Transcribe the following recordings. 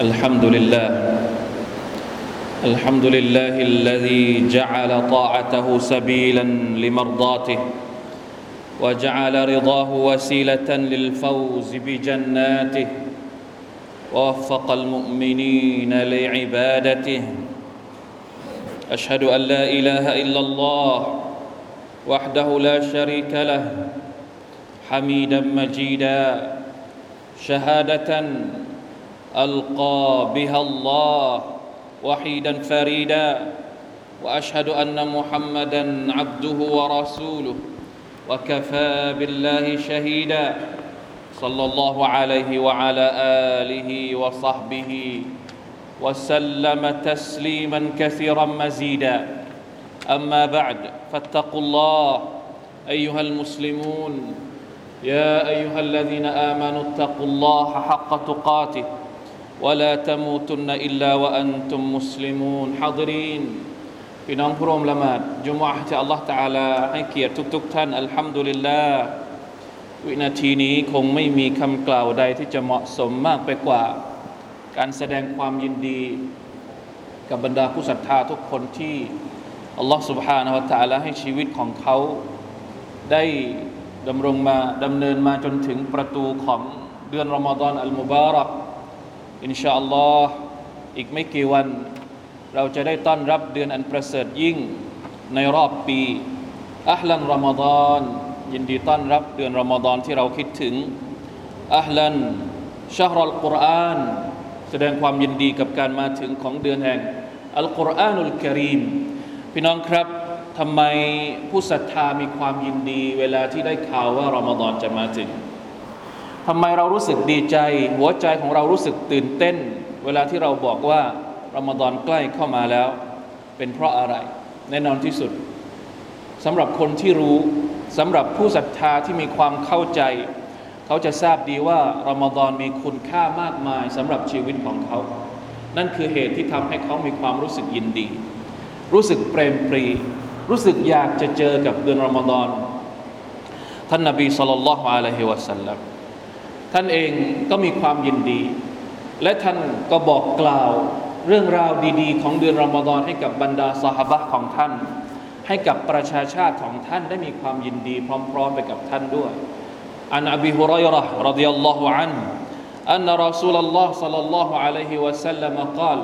الحمد لله. الحمد لله الذي جعل طاعته سبيلا لمرضاته وجعل رضاه وسيلة للفوز بجناته ووفق المؤمنين لعبادته. أشهد أن لا إله إلا الله وحده لا شريك له حميدا مجيدا شهادة ألقى بها الله وحيدا فريدا وأشهد أن محمدا عبده ورسوله وكفى بالله شهيدا صلى الله عليه وعلى آله وصحبه وسلم تسليما كثيرا مزيدا. أما بعد فاتقوا الله أيها المسلمون يا أيها الذين آمنوا اتقوا الله حق تقاته. ولا تموتن الا وانتم مسلمون حاضرين พี่น้องผู้ร่วมละหมาดจุมอะห์ที่อัลลอฮฺตะอาลาให้เกียรติทุก ๆ ท่าน อัลฮัมดุลิลลาห์วินาทีนี้คงไม่มีคำกล่าวใดที่จะเหมาะสมมากไปกว่า การแสดงความยินดี กับบรรดาผู้ศรัทธาทุกคนที่อัลลอฮฺ سبحانه และ تعالى ให้ชีวิตของเขาได้ดำรงมาดำเนินมาจนถึงประตูของเดือนรอมฎอนอัลมุบารัก อินชาอัลลอฮ์อีกไม่กี่วัน เราจะได้ต้อนรับเดือนอันประเสริฐยิ่งในรอบปีอัลลันรอมฎอนยินดีต้อนรับเดือนรอมฎอนที่เราคิดถึงอัลลันชาฮรัลกุรอานแสดงความยินดีกับการมาถึงของเดือนแห่งอัลกุรอานุลกิรีมพี่น้องครับทำไมผู้ศรัทธามีความยินดี เวลาที่ได้ข่าวว่ารอมฎอนจะมาถึง ทำไมเรารู้สึกดีใจ หัวใจของเรารู้สึกตื่นเต้น เวลาที่เราบอกว่ารอมฎอนใกล้เข้ามาแล้ว เป็นเพราะอะไร แน่นอนที่สุดสำหรับคนที่รู้สำหรับผู้ศรัทธาที่มีความเข้าใจ เขาจะทราบดีว่ารอมฎอนมีคุณค่ามากมายสำหรับชีวิตของเขา นั่นคือเหตุที่ทำให้เขามีความรู้สึกยินดี รู้สึกเปรมปรี รู้สึกอยากจะเจอกับเดือนรอมฎอนท่านนบีสุลต่านละฮ์อะลัยฮิวะสัลลัม ท่านเองก็มีความยินดี และท่านก็บอกกล่าวเรื่องราวดีๆ ของเดือนรอมฎอนให้กับบรรดาสหบะของท่าน ให้กับประชาชาติของท่านได้มีความยินดีพร้อมๆไปกับท่านด้วย عن أبي هريرة رضي الله عنه أن رسول الله صلى الله عليه وسلم قال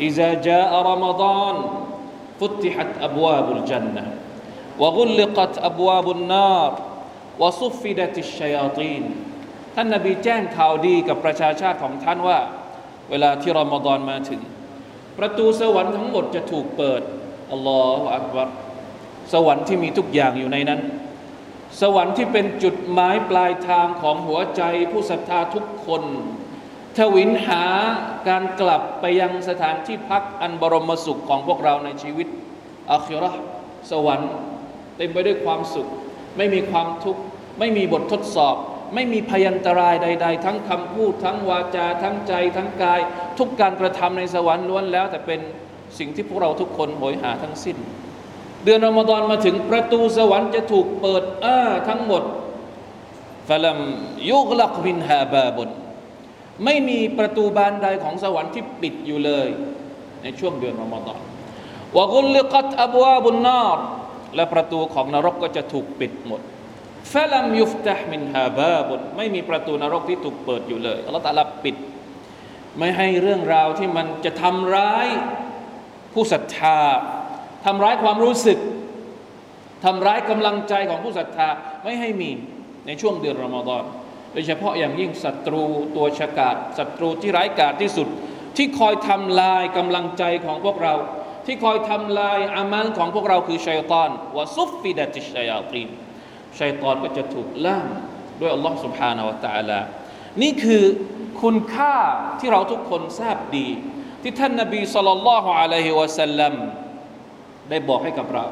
إذا جاء رمضان فتحت أبواب الجنة وغلقت أبواب النار وصفدت الشياطين ท่านนบีแจ้งข่าวดีกับประชาชาติของท่านว่า เวลาที่รอมฎอนมาถึง ประตูสวรรค์ทั้งหมดจะถูกเปิดอัลลอฮฺอักบัรสวรรค์ที่มีทุกอย่างอยู่ในนั้น สวรรค์ที่เป็นจุดหมายปลายทางของหัวใจผู้ศรัทธาทุกคน ทวินหาการกลับไปยังสถานที่พักอันบรมสุขของพวกเราในชีวิตอาคิราะห์สวรรค์ เต็มไปด้วยความสุข ไม่มีความทุกข์ ไม่มีบททดสอบ ไม่มีพยันตรายใด ๆ ทั้งคำพูด ทั้งวาจา ทั้งใจ ทั้งกาย ทุกการกระทำในสวรรค์ล้วนแล้ว แต่เป็นสิ่งที่พวกเราทุกคนโหยหาทั้งสิ้น เดือนอมฎอนมาถึงประตูสวรรค์จะถูกเปิดอ้าทั้งหมดฟลัมยุกลักมินฮาบาบุนไม่มีประตูบานใดของสวรรค์ที่ปิดอยู่เลย ในช่วงเดือนอมฎอนวะกุลลิกัตอับวาบุนนารและประตูของนรกก็จะถูกปิดหมด ฟลัมยุฟตะมินฮาบาบุนไม่มีประตูนรกที่ถูกเปิดอยู่เลยอัลลอฮฺตะลาปิด ไม่ให้เรื่องราวที่มันจะทำร้ายผู้ศรัทธาทำร้ายความรู้สึกทำร้ายกำลังใจของผู้ศรัทธาไม่ให้มีในช่วงเดือนรอมฎอนโดยเฉพาะอย่างยิ่งศัตรูตัวฉกาจศัตรูที่ร้ายกาจที่สุด ที่คอยทำลายกำลังใจของพวกเรา ที่คอยทำลายอามัลของพวกเราคือชัยตอนวะซุฟฟิดะติชัยาตีน ชัยตอนก็จะถูกล่ามด้วยอัลลอฮ์ سبحانه และ تعالى นี่คือคุณค่าที่เราทุกคนทราบดี ที่ท่านนบีสุลต่านละฮ์อะลัยฮิวะสัลลัมได้บอกให้กับเรา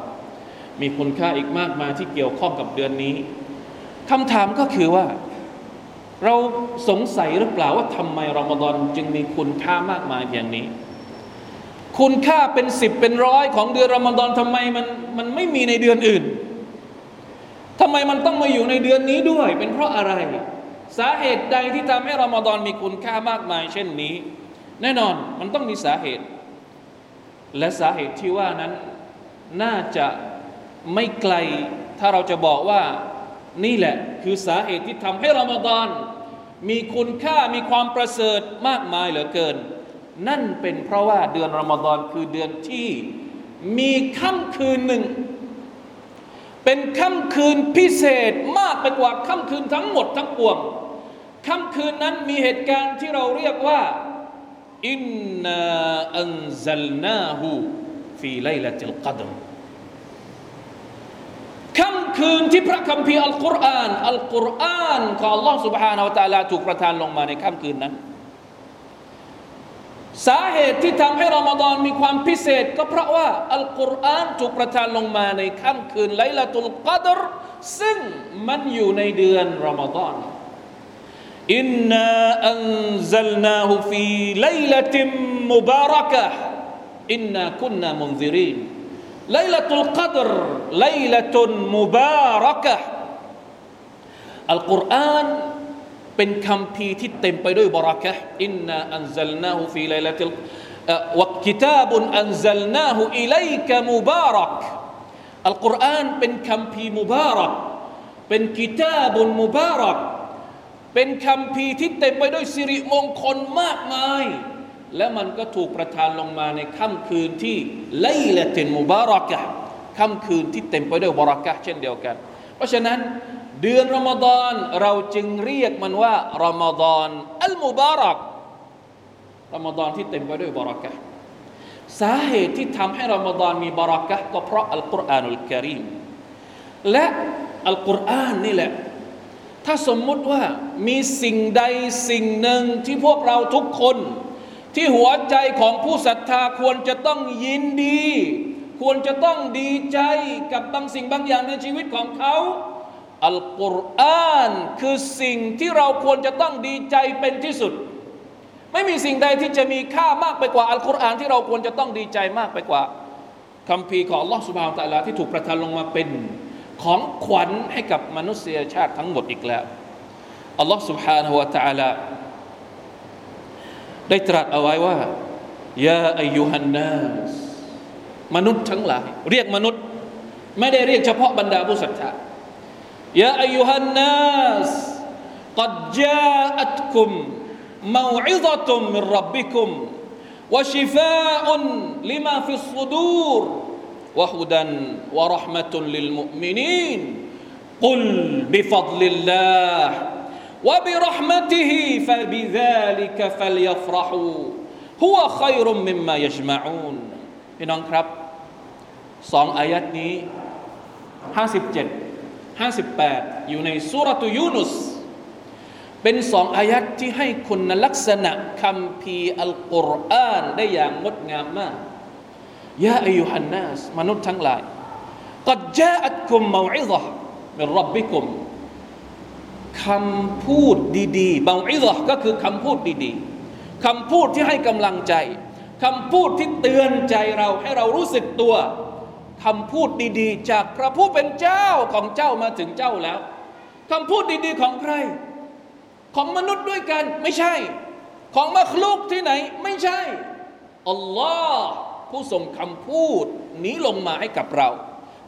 มีคุณค่าอีกมากมายที่เกี่ยวข้องกับเดือนนี้คำถามก็คือว่า เราสงสัยหรือเปล่าว่าทำไมรอมฎอนจึงมีคุณค่ามากมายอย่างนี้ คุณค่าเป็นสิบเป็นร้อยของเดือนรอมฎอนทำไมมันมันไม่มีในเดือนอื่น ทำไมมันต้องมาอยู่ในเดือนนี้ด้วย เป็นเพราะอะไร สาเหตุใดที่ทำให้รอมฎอนมีคุณค่ามากมาย เช่นนี้ แน่นอนมันต้องมีสาเหตุ และสาเหตุที่ว่านั้นน่าจะไม่ไกล ถ้าเราจะบอกว่านี่แหละ คือสาเหตุที่ทำให้รอมฎอนมีคุณค่ามีความประเสริฐมากมายเหลือเกิน นั่นเป็นเพราะว่าเดือนรอมฎอนคือเดือนที่มีค่ำคืนหนึ่ง เป็นค่ำคืนพิเศษมากไปกว่าค่ำคืนทั้งหมดทั้งปวงค่ำคืนนั้นมีเหตุการณ์ที่เราเรียกว่าอินนาอันซัลนาหูฟีไลลติลกัดรค่ำคืนที่พระคัมภีร์อัลกุรอานอัลกุรอานของ Allah سبحانه และ تعالى ถูกประทานลงมาในค่ำคืนนั้น สาเหตุที่ทำให้รอมฎอนมีความพิเศษ ก็เพราะว่าอัลกุรอานถูกประทานลงมาในค่ำคืน ليلة القدر ซึ่งมันอยู่ในเดือนรอมฎอน إنا أنزلناه في ليلة مباركة إنا كنا منذرين ليلة القدر ليلة مباركة อัลกุรอาน เป็นคัมภีร์ที่เต็มไปด้วย بركة إنا أنزلناه في ليلة الวะกิตาบุนอันซัลนาฮูอิลัยกะมุบารักอัลกุรอานเป็นคำพีมุบารักเป็นกิตาบุนมุบารักเป็นคำพีที่เต็มไปด้วยสิริมงคลมากมาย และมันก็ถูกประทานลงมาในค่ำคืนที่ไลละตินมุบารักะค่ำคืนที่เต็มไปด้วยบารักะเช่นเดียวกัน ราะฉะนั้นเดือนรอมฎอนเราจึงเรียกมันว่ารอมฎอนอัลมุบารักรอมฎอนที่เต็มไปด้วยบารักะสาเหตุที่ทำให้รอมฎอนมีบารักะก็เพราะอัลกุรอานุลกิริมและอัลกุรอานนี่แหละ ถ้าสมมุติว่ามีสิ่งใดสิ่งหนึ่งที่พวกเราทุกคน ที่หัวใจของผู้ศรัทธาควรจะต้องยินดี ควรจะต้องดีใจกับบางสิ่งบางอย่างในชีวิตของเขา อัลกุรอานคือสิ่งที่เราควรจะต้องดีใจเป็นที่สุด ไม่มีสิ่งใดที่จะมีค่ามากไปกว่าอัลกุรอานที่เราควรจะต้องดีใจมากไปกว่าคำพีของอัลลอฮฺสุบฮานตะลาที่ถูกประทานลงมาเป็นของขวัญให้กับมนุษยชาติทั้งหมดอีกแล้วอัลลอฮ์ سبحانه และ تعالى ได้ตรัสเอาไว้ว่ายาอายุฮันนัส มนุษย์ทั้งหลาย เรียกมนุษย์ ไม่ได้เรียกเฉพาะบรรดาผู้ศรัทธายาอายุฮันนัส قد جاءتكم موعظة من ربكم وشفاء لما في الصدور وهدى ورحمة للمؤمنين قل بفضل الله وبرحمته فبذلك فليفرحوا هو خير مما يجمعون พี่น้องครับ สองอายัดนี้ 57 58 อยู่ในสุรตุยูนุส เป็นสองอายัดที่ให้คุณลักษณะคำพีอัลกุรอานได้อย่างงดงามมากยาอายุฮันนัสมนุษย์ทั้งหลายกัดจาอัตคุมมาอิซะมิรับบิคุมคำพูดดีๆมาอิซะก็คือคำพูดดีๆคำพูดที่ให้กำลังใจคำพูดที่เตือนใจเราให้เรารู้สึกตัว คำพูดดีๆ จากพระผู้เป็นเจ้าของเจ้ามาถึงเจ้าแล้วคำพูดดีๆของใคร ของมนุษย์ด้วยกันไม่ใช่ ของมัคลุกที่ไหน ไม่ใช่อัลลอฮ์ผู้ส่งคำพูดนี้ลงมาให้กับเรา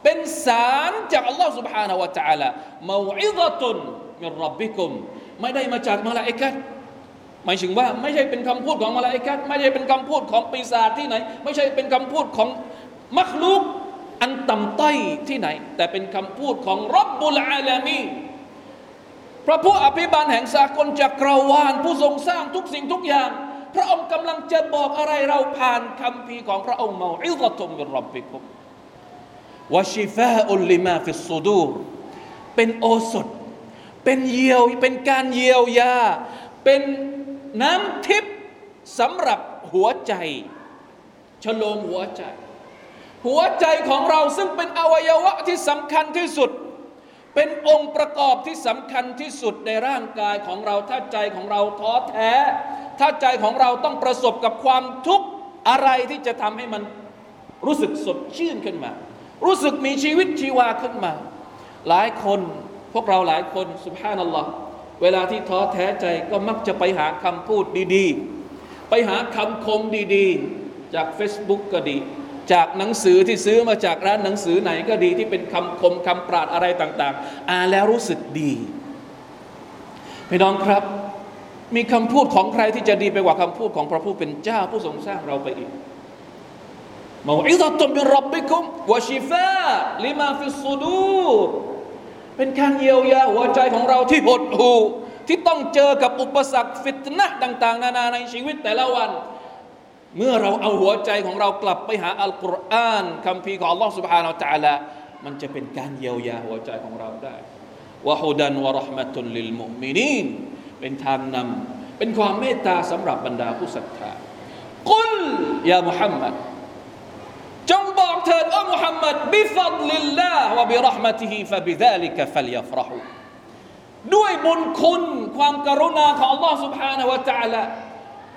เป็นสารจากอัลลอฮ์ سبحانه และ تعالى มาอิดะตุนมิรับบิคุมไม่ได้มาจากมาลาอิกัดหมายถึงว่าไม่ใช่เป็นคำพูดของมาลาอิกัดไม่ใช่เป็นคำพูดของปีศาจที่ไหน ไม่ใช่เป็นคำพูดของมักลุก อันต่ำต้อยที่ไหน แต่เป็นคำพูดของรับบุลอาลามีพระผู้อภิบาลแห่งสากลจักรวาลผู้ทรงสร้างทุกสิ่งทุกอย่าง พระองค์กำลังจะบอกอะไรเราผ่านคำพีของพระองค์มาอิซตุมมิรับบิคุมوشفاء لما في الصدورเป็นโอสถ เป็นเยียว เป็นการเยียวยา เป็นน้ำทิพย์สำหรับหัวใจชโลมหัวใจ หัวใจของเราซึ่งเป็นอวัยวะที่สำคัญที่สุด เป็นองค์ประกอบที่สำคัญที่สุดในร่างกายของเราถ้าใจของเราท้อแท้ ถ้าใจของเราต้องประสบกับความทุกข์อะไรที่จะทำให้มันรู้สึกสดชื่นขึ้นมา รู้สึกมีชีวิตชีวาขึ้นมา หลายคนพวกเราหลายคนสุภาพนัลลอฮ์เวลาที่ท้อแท้ใจก็มักจะไปหาคำพูดดี ๆ ไปหาคำคมดี ๆ จาก Facebook ก็ดี จากหนังสือที่ซื้อมาจากร้านหนังสือไหนก็ดีที่เป็นคำคมคำปราดอะไรต่าง ๆ อ่านแล้วรู้สึกดีพี่น้องครับ มีคำพูดของใครที่จะดีไปกว่าคำพูดของพระผู้เป็นเจ้าผู้ทรงสร้างเราไปอีกموعظة من ربكم وشفاء لما في الصدورเป็นการเยียวยาหัวใจของเราที่หดหู่ที่ต้องเจอกับอุปสรรคفتنةต่าง ๆ นานาในชีวิตแต่ละวัน เมื่อเราเอาหัวใจของเรากลับไปหาอัลกุรอานคำพีของ Allah سبحانه และ تعالى มันจะเป็นการเยียวยาหัวใจของเราได้วะฮุดันวะรหมะตุนลิลมุมินีนเป็นทางนำเป็นความเมตตาสำหรับบรรดาผู้ศรัทธากุลยามุฮัมมัดจงบอกเถิดโอ้มุฮัมมัดบิฟัดลิลลาห์วะบิรหมติฮิฟะบิซาลิกฟัลยฟรหูด้วยบุญคุณความกรุณาของ Allah سبحانه และ تعالى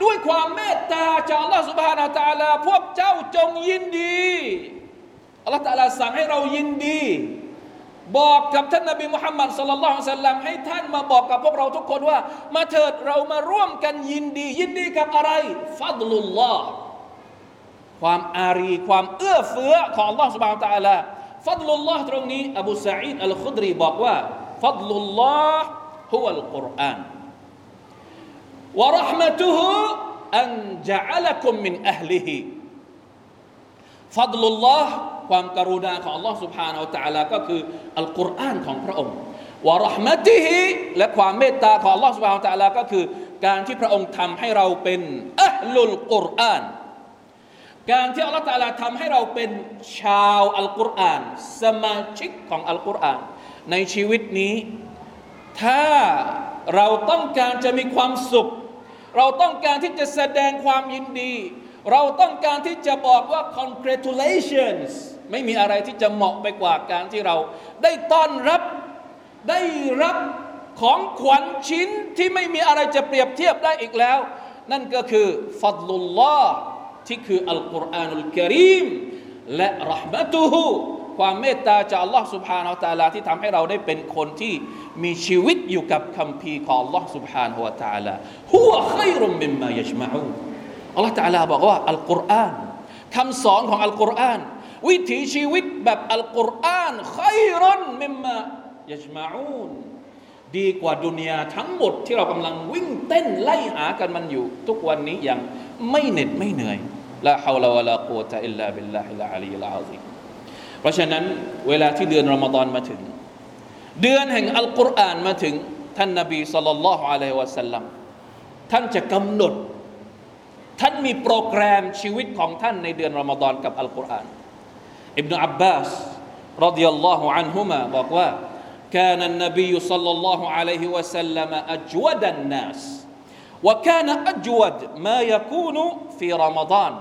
ด้วยความเมตตาจากอัลลอฮฺสุบฮานาตาลาพวกเจ้าจงยินดีอัลลอฮฺตาลาสั่งให้เรายินดี บอกกับท่านนบีมุฮัมมัดสุลลัลลอฮุสัลลัมให้ท่านมาบอกกับพวกเราทุกคนว่า มาเถิดเรามาร่วมกันยินดี ยินดีกับอะไรฟัดลุลลอฮ์ความอารีความเอื้อเฟื้อของอัลลอฮฺสุบฮานาตาลาฟัดลุลลอฮ์ตรงนี้อบูสาอิดอัลคุดรีบอกว่าฟัดลุลลอฮ์ฮุวัลกุรอาน ورحمته أن جعلكم من أهله فضل الله ความกรุณาของ Allah سبحانه และ تعالى ก็คืออัลกุรอานของพระองค์วะรหมติฮิและความเมตตาของ Allah سبحانه และ تعالى ก็คือ การที่พระองค์ทำให้เราเป็นอัลลุลกุรอาน การที่อัลลอฮฺตะลาทำให้เราเป็นชาวอัลกุรอาน สมาชิกของอัลกุรอาน ในชีวิตนี้ ถ้า เราต้องการจะมีความสุข เราต้องการที่จะแสดงความยินดี เราต้องการที่จะบอกว่า congratulations ไม่มีอะไรที่จะเหมาะไปกว่าการที่เรา ได้ต้อนรับได้รับของขวัญชิ้นที่ไม่มีอะไรจะเปรียบเทียบได้อีกแล้ว นั่นก็คือฟัดลุลลอฮ์ที่คืออัลกุรอานุลกิริมและรหมะตุฮุ ความเมตตาจากอัลลอฮ์สุบฮานาอัลตาลาที่ทำให้เราได้เป็นคนที่มีชีวิตอยู่กับคำพีของอัลลอฮ์สุบฮานาอัลตาลาหัวไครุมมิมมายชมาอูอัลลอฮ์ตาลาบอกว่าอัลกุรอานคำสอนของอัลกุรอาน วิถีชีวิตแบบอัลกุรอานخير مما يجمعونดีกว่าدنياทั้งหมดที่เรากำลังวิ่งเต้นไล่หากันมันอยู่ ทุกวันนี้อย่างไม่เหน็ดไม่เหนื่อยละฮาวลาวะลากูตะอิลลาบิลลาฮิลอาลีลาอัซี เพราะฉะนั้นเวลาที่เดือนรอมฎอนมาถึง เดือนแห่งอัลกุรอานมาถึง ท่านนบีสัลลัลลอฮุอะลัยฮิวะสัลลัมท่านจะกำหนด ท่านมีโปรแกรมชีวิตของท่านในเดือนรอมฎอนกับอัลกุรอานอิบนุอับบาสรดิยัลลอฮุอันฮุมาบอกว่า كان النبي صلى الله عليه وسلم أجود الناس وكان أجود ما يكون في رمضان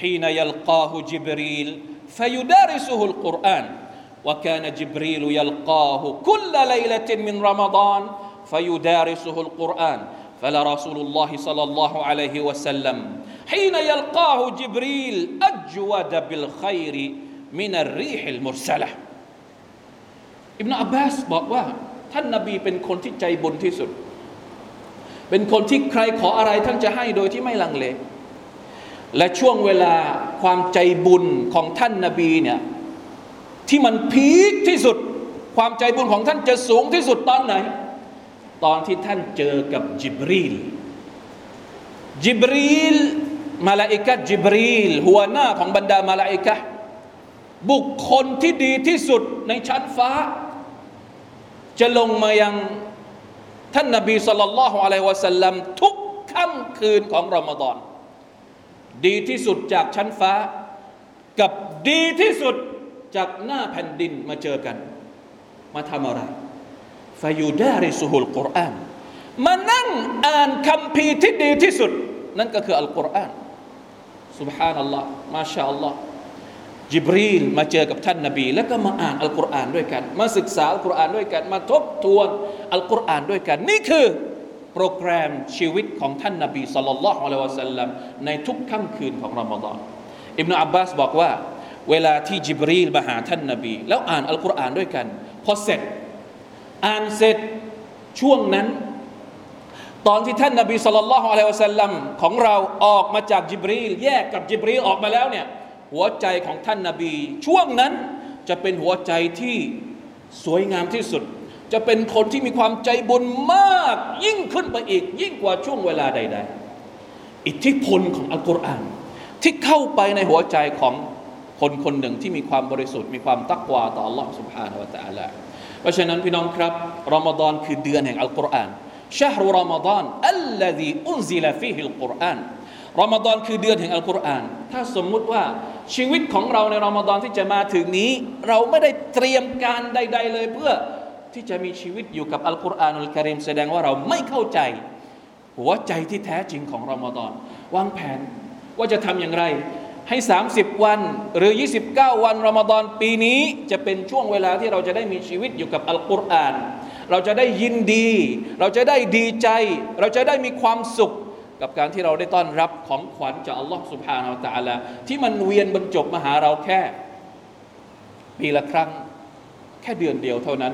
حين يلقاه جبريل فيدارسه القرآن وكان جبريل يلقاه كل ليلة من رمضان فيدارسه القرآن فلرسول الله صلى الله عليه وسلم حين يلقاه جبريل أجود بالخير من الريح المرسلة ابن عباس บอกว่าท่านนบีเป็นคนที่ใจบุญที่สุด เป็นคนที่ใครขออะไรท่านจะให้โดยที่ไม่ลังเล และช่วงเวลาความใจบุญของท่านนาบีเนี่ยที่มันพีคที่สุด ความใจบุญของท่านจะสูงที่สุดตอนไหน ตอนที่ท่านเจอกับจิบรีลจิบรีลมาลาอิกะจิบรีลหัวหน้าของบรรดามาลาอิกะบุคคลที่ดีที่สุดในชั้นฟ้า จะลงมายังท่านนบีสุลต่านละฮ์อะลัยวะสัลลัมทุกค่ำคืนของรอมฎอน ดีที่สุดจากชั้นฟ้า กับดีที่สุดจากหน้าแผ่นดินมาเจอกัน มาทำอะไรฟายูดาริสุฮุลกุรอานมานั่งอ่านคำพีที่ดีที่สุด นั่นก็คืออัลกุรอาน سبحان อัลลอฮ์มาชาอัลลอฮ์จิบรีลมาเจอกับท่านนาบี แล้วก็มาอ่านอัลกุรอานด้วยกัน มาศึกษาอัลกุรอานด้วยกัน มาทบทวนอัลกุรอานด้วยกัน นี่คือ โปรแกรมชีวิตของท่านนาบีสัลลัลลอฮุอะลัยฮิวะสัลลัมในทุกค่ำคืนของรอมฎอนอิบนาอับบาสบอกว่า เวลาที่จิบรีลมาหาท่านนาบี แล้วอ่านอัลกุรอานด้วยกัน พอเสร็จ อ่านเสร็จช่วงนั้น ตอนที่ท่านนบีสุลต่านละฮ์อะลัยวะสัลลัมของเราออกมาจากจิบรีลแยกกับจิบรีลออกมาแล้วเนี่ยหัวใจของท่านนบี ช่วงนั้นจะเป็นหัวใจที่สวยงามที่สุด จะเป็นคนที่มีความใจบุญมาก ยิ่งขึ้นไปอีก ยิ่งกว่าช่วงเวลาใด ๆ อิทธิพลของอัลกุรอานที่เข้าไปในหัวใจของคนคนหนึ่งที่มีความบริสุทธิ์มีความตักวาต่อ Allah سبحانه และ تعالى เพราะฉะนั้นพี่น้องครับรอมฎอนคือเดือนแห่งอัลกุรอานชาฮรุรอมฎอนอัลลซีอุนซิลฟีฮิลกุรอานรอมฎอนคือเดือนแห่งอัลกุรอานถ้าสมมุติว่าชีวิตของเราในรอมฎอนที่จะมาถึงนี้ เราไม่ได้เตรียมการใด ๆ เลยเพื่อ ที่จะมีชีวิตอยู่กับالقرآن الكريمแสดงว่าเราไม่เข้าใจ หัวใจที่แท้จริงของรอมฎอนวางแผนว่าจะทำอย่างไร ให้ 30 วัน หรือ 29 วันรอมฎอนปีนี้จะเป็นช่วงเวลาที่เราจะได้มีชีวิตอยู่กับอัลกุรอาน เราจะได้ยินดี เราจะได้ดีใจ เราจะได้มีความสุขกับการที่เราได้ต้อนรับของขวัญจากอัลลอฮ์สุบฮานาอัลตะลาที่มันเวียนบรรจบมาหาเราแค่ ปีละครั้ง แค่เดือนเดียวเท่านั้น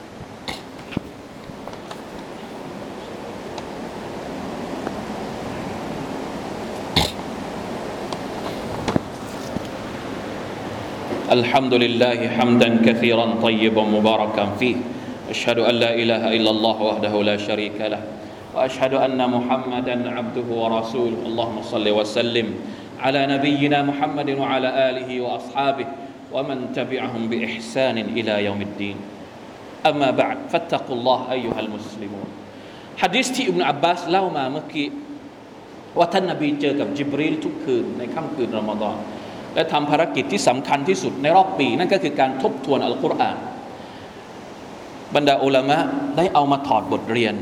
الحمد لله حمدا كثيرا طيبا مباركا فيه. أشهد أن لا إله إلا الله وحده لا شريك له. وأشهد أن محمدا عبده ورسوله. اللهم صل وسلم على نبينا محمد وعلى آله وأصحابه ومن تبعهم بإحسان إلى يوم الدين. أما بعد فاتقوا الله أيها المسلمون. حديث ابن عباس لا ما مكي. ว่าท่านนาบีเจอกับจิบรีลทุกคืนในค่ำคืนรอมฎอน และทำภารกิจที่สำคัญที่สุดในรอบปี นั่นก็คือการทบทวนอัลกุรอานบรรดาอุลามะได้เอามาถอดบทเรียน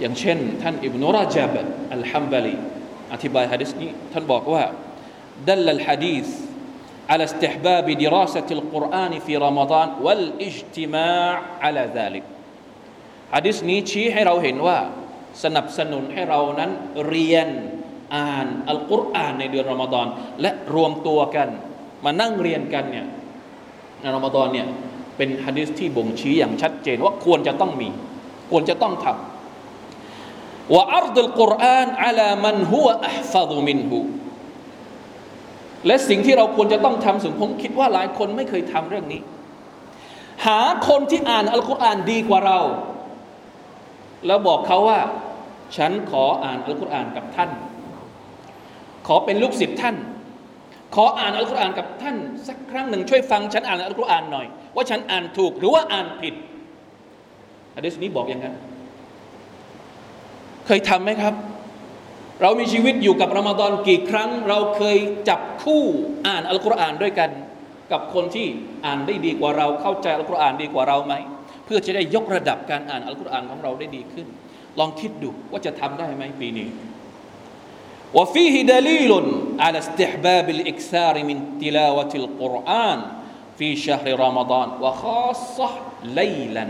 อย่างเช่น ท่านอิบนุราจับอัลฮัมบาลีอธิบายฮะดิษนี้ท่านบอกว่าดัลลัลฮะดีษ على استحباب دراسة القرآن في رمضان والاجتماع على ذلك ฮะดิษนี้ชี้ให้เราเห็นว่า สนับสนุนให้เรานั้นเรียน อ่านอัลกุรอานในเดือนรอมฎอนและรวมตัวกัน มานั่งเรียนกันเนี่ยในรอมฎอนเนี่ยเป็นฮะดิษที่บ่งชี้อย่างชัดเจนว่าควรจะต้องมี ควรจะต้องทำว่าอัลดุลกุรอานอัลามันฮุวอัฟซุมินหูและสิ่งที่เราควรจะต้องทำสิ่งผมคิดว่าหลายคนไม่เคยทำเรื่องนี้ หาคนที่อ่านอัลกุรอานดีกว่าเรา แล้วบอกเขาว่า ฉันขออ่านอัลกุรอานกับท่าน ขอเป็นลูกศิษย์ท่าน ขออ่านอัลกุรอานกับท่าน สักครั้งหนึ่งช่วยฟังฉันอ่านอัลกุรอานหน่อย ว่าฉันอ่านถูกหรือว่าอ่านผิดอะดีษนี้บอกอย่างนั้น เคยทำไหมครับ เรามีชีวิตอยู่กับรอมฎอนกี่ครั้ง เราเคยจับคู่อ่านอัลกุรอานด้วยกัน กับคนที่อ่านได้ดีกว่าเราเข้าใจอัลกุรอานดีกว่าเราไหมเพื่อจะได้ยกระดับการอ่านอัลกุรอานของเราได้ดีขึ้น ลองคิดดูว่าจะทำได้ไหมปีนี้ وفيه دليل على استحباب الإكثار من تلاوة القرآن في شهر رمضان وخاصة ليلا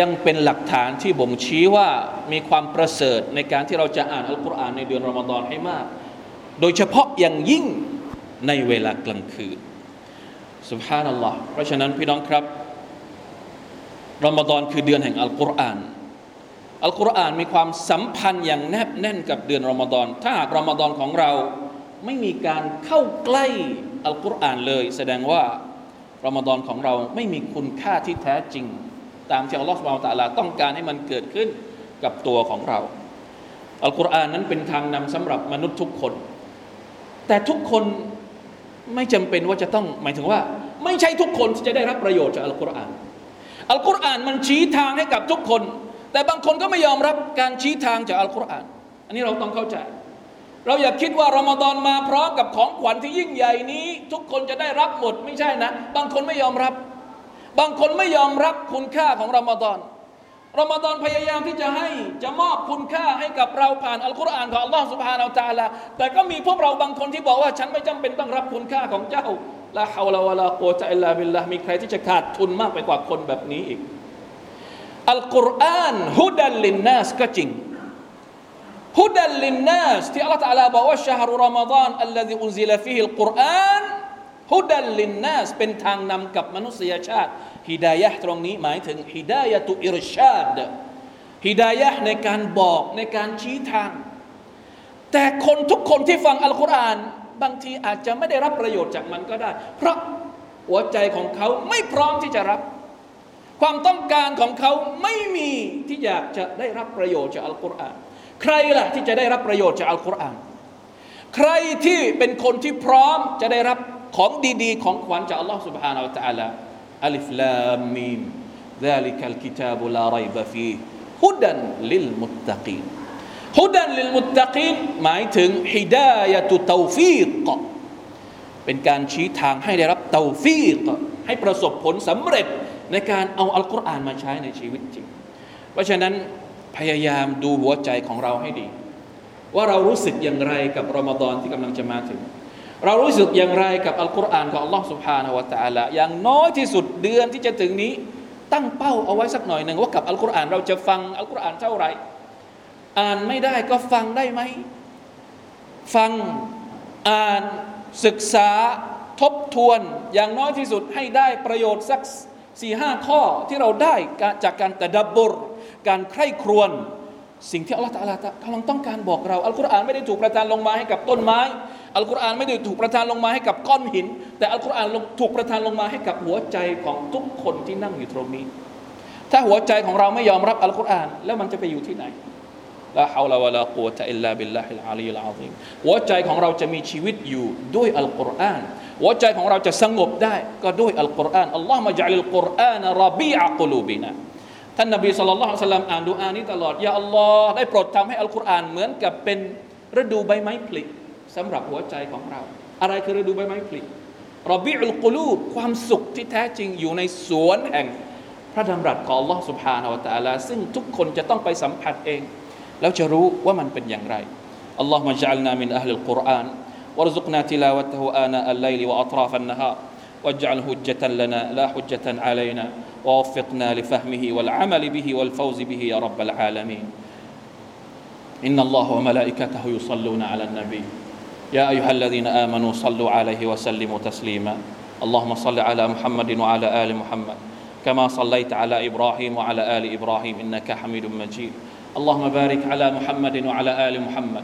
ยังเป็นหลักฐานที่บ่งชี้ว่ามีความประเสริฐในการที่เราจะอ่านอัลกุรอานในเดือนรอมฎอนให้มาก โดยเฉพาะอย่างยิ่งในเวลากลางคืนสุบฮานัลลอฮ์เพราะฉะนั้นพี่น้องครับรอมฎอนคือเดือนแห่งอัลกุรอาน อัลกุรอานมีความสัมพันธ์อย่างแนบแน่นกับเดือนรอมฎอนถ้าหากรอมฎอนของเราไม่มีการเข้าใกล้อัลกุรอานเลย แสดงว่ารอมฎอนของเราไม่มีคุณค่าที่แท้จริง ตามที่อัลลอฮฺสุบฮานตะลาต้องการให้มันเกิดขึ้นกับตัวของเรา อัลกุรอานนั้นเป็นทางนำสำหรับมนุษย์ทุกคน แต่ทุกคนไม่จำเป็นว่าจะต้องหมายถึงว่า ไม่ใช่ทุกคนที่จะได้รับประโยชน์จากอัลกุรอาน อัลกุรอานมันชี้ทางให้กับทุกคน แต่บางคนก็ไม่ยอมรับการชี้ทางจากอัลกุรอานอันนี้เราต้องเข้าใจ เราอย่าคิดว่ารอมฎอนมาพร้อมกับของขวัญที่ยิ่งใหญ่นี้ ทุกคนจะได้รับหมดไม่ใช่นะ บางคนไม่ยอมรับ บางคนไม่ยอมรับคุณค่าของรอมฎอนรอมฎอนพยายามที่จะให้จะมอบคุณค่าให้กับเราผ่านอัลกุรอานของอัลลอฮ์สุบฮานาอัลตะลาแต่ก็มีพวกเราบางคนที่บอกว่าฉันไม่จำเป็นต้องรับคุณค่าของเจ้าلا حول ولا قوة إلا باللهมีใครที่จะขาดทุนมากไปกว่าคนแบบนี้อีก อัลกุรอานهدى للناس ก็จริง هدى للناس ที่อัลลอฮฺ تعالى บอกว่า شهر رمضان الذي أنزل فيه القرآن هدى للناسเป็นทางนำกับมนุษยชาติهداية ตรงนี้หมายถึง هداية الإرشادฮิดายะในการบอกในการชี้ทาง แต่คนทุกคนที่ฟังอัลกุรอานบางทีอาจจะไม่ได้รับประโยชน์จากมันก็ได้ เพราะหัวใจของเขาไม่พร้อมที่จะรับ ความต้องการของเขาไม่มีที่อยากจะได้รับประโยชน์จากอัลกุรอานใครล่ะที่จะได้รับประโยชน์จากอัลกุรอานใครที่เป็นคนที่พร้อมจะได้รับของดีๆ ของขวัญจากอัลลอฮ์ سبحانه และ تعالى อัลิฟลามมีม ذلك الكتاب لا ريب فيه هدى للمتقين ฮุดันลิลมุตตะกีนหมายถึงฮิดายะตุเตาฟีกเป็นการชี้ทางให้ได้รับเตาฟีกให้ประสบผลสำเร็จ ในการเอาอัลกุรอานมาใช้ในชีวิตจริง เพราะฉะนั้นพยายามดูหัวใจของเราให้ดี ว่าเรารู้สึกอย่างไรกับรอมฎอนที่กำลังจะมาถึง เรารู้สึกอย่างไรกับอัลกุรอานของอัลลอฮ์สุบฮานาวะตาละอย่างน้อยที่สุดเดือนที่จะถึงนี้ ตั้งเป้าเอาไว้สักหน่อยหนึ่งว่ากับอัลกุรอานเราจะฟังอัลกุรอานเท่าไหร่อ่านไม่ได้ก็ฟังได้ไหมฟังอ่านศึกษาทบทวนอย่างน้อยที่สุดให้ได้ประโยชน์สัก สี่ห้าข้อที่เราได้จากการตะดับบรการใคร่ครวญสิ่งที่อัลลอฮฺตาลากำลังต้องการบอกเราอัลกุรอานไม่ได้ถูกประทานลงมาให้กับต้นไม้อัลกุรอานไม่ได้ถูกประทานลงมาให้กับก้อนหิน แต่อัลกุรอานถูกประทานลงมาให้กับหัวใจของทุกคนที่นั่งอยู่ตรงนี้ ถ้าหัวใจของเราไม่ยอมรับอัลกุรอานแล้วมันจะไปอยู่ที่ไหน ลาฮาวลาวะลากุวะตะอิลลาบิลลาฮิลอาลีลอาซีมหัวใจของเราจะมีชีวิตอยู่ด้วยอัลกุรอานหัวใจของเราจะสงบได้ก็ด้วยอัลกุรอานอัลลอฮ์มาจัลิลกุรอานรบีอะกุลูบินะท่านนบีสุลต่านละสัลลัมอ่านดูอานี้ตลอดยาอัลลอฮ์ได้โปรดทำให้อัลกุรอานเหมือนกับเป็นฤดูใบไม้ผลิสำหรับหัวใจของเรา อะไรคือฤดูใบไม้ผลิรบีอุลกุลูบความสุขที่แท้จริงอยู่ในสวนแห่งพระดำรัสของ Allah سبحانه และ تعالى ซึ่งทุกคนจะต้องไปสัมผัสเอง แล้วจะรู้ว่ามันเป็นอย่างไร اللهم اجعلنا من أهل القرآن وارزقنا تلاوته آناء الليل وأطراف النهار واجعل حجة لنا لا حجة علينا ووفقنا لفهمه والعمل به والفوز به يا رب العالمين إن الله وملائكته يصلون على النبي يا أيها الذين آمنوا صلوا عليه وسلموا تسليما اللهم صل على محمد وعلى آل محمد كما صليت على إبراهيم وعلى آل إبراهيم إنك حميد مجيد اللهم بارك على محمد وعلى آل محمد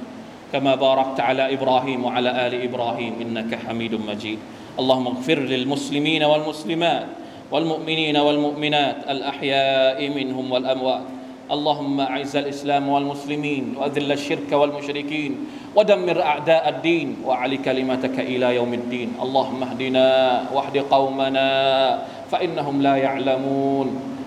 كما باركت على إبراهيم وعلى آل إبراهيم إنك حميد مجيد. اللهم اغفر للمسلمين والمسلمات والمؤمنين والمؤمنات الأحياء منهم والأموات. اللهم أعز الإسلام والمسلمين وأذل الشرك والمشركين ودمر أعداء الدين وأعل كلمتك إلى يوم الدين. اللهم اهدنا واهد قومنا فإنهم لا يعلمون.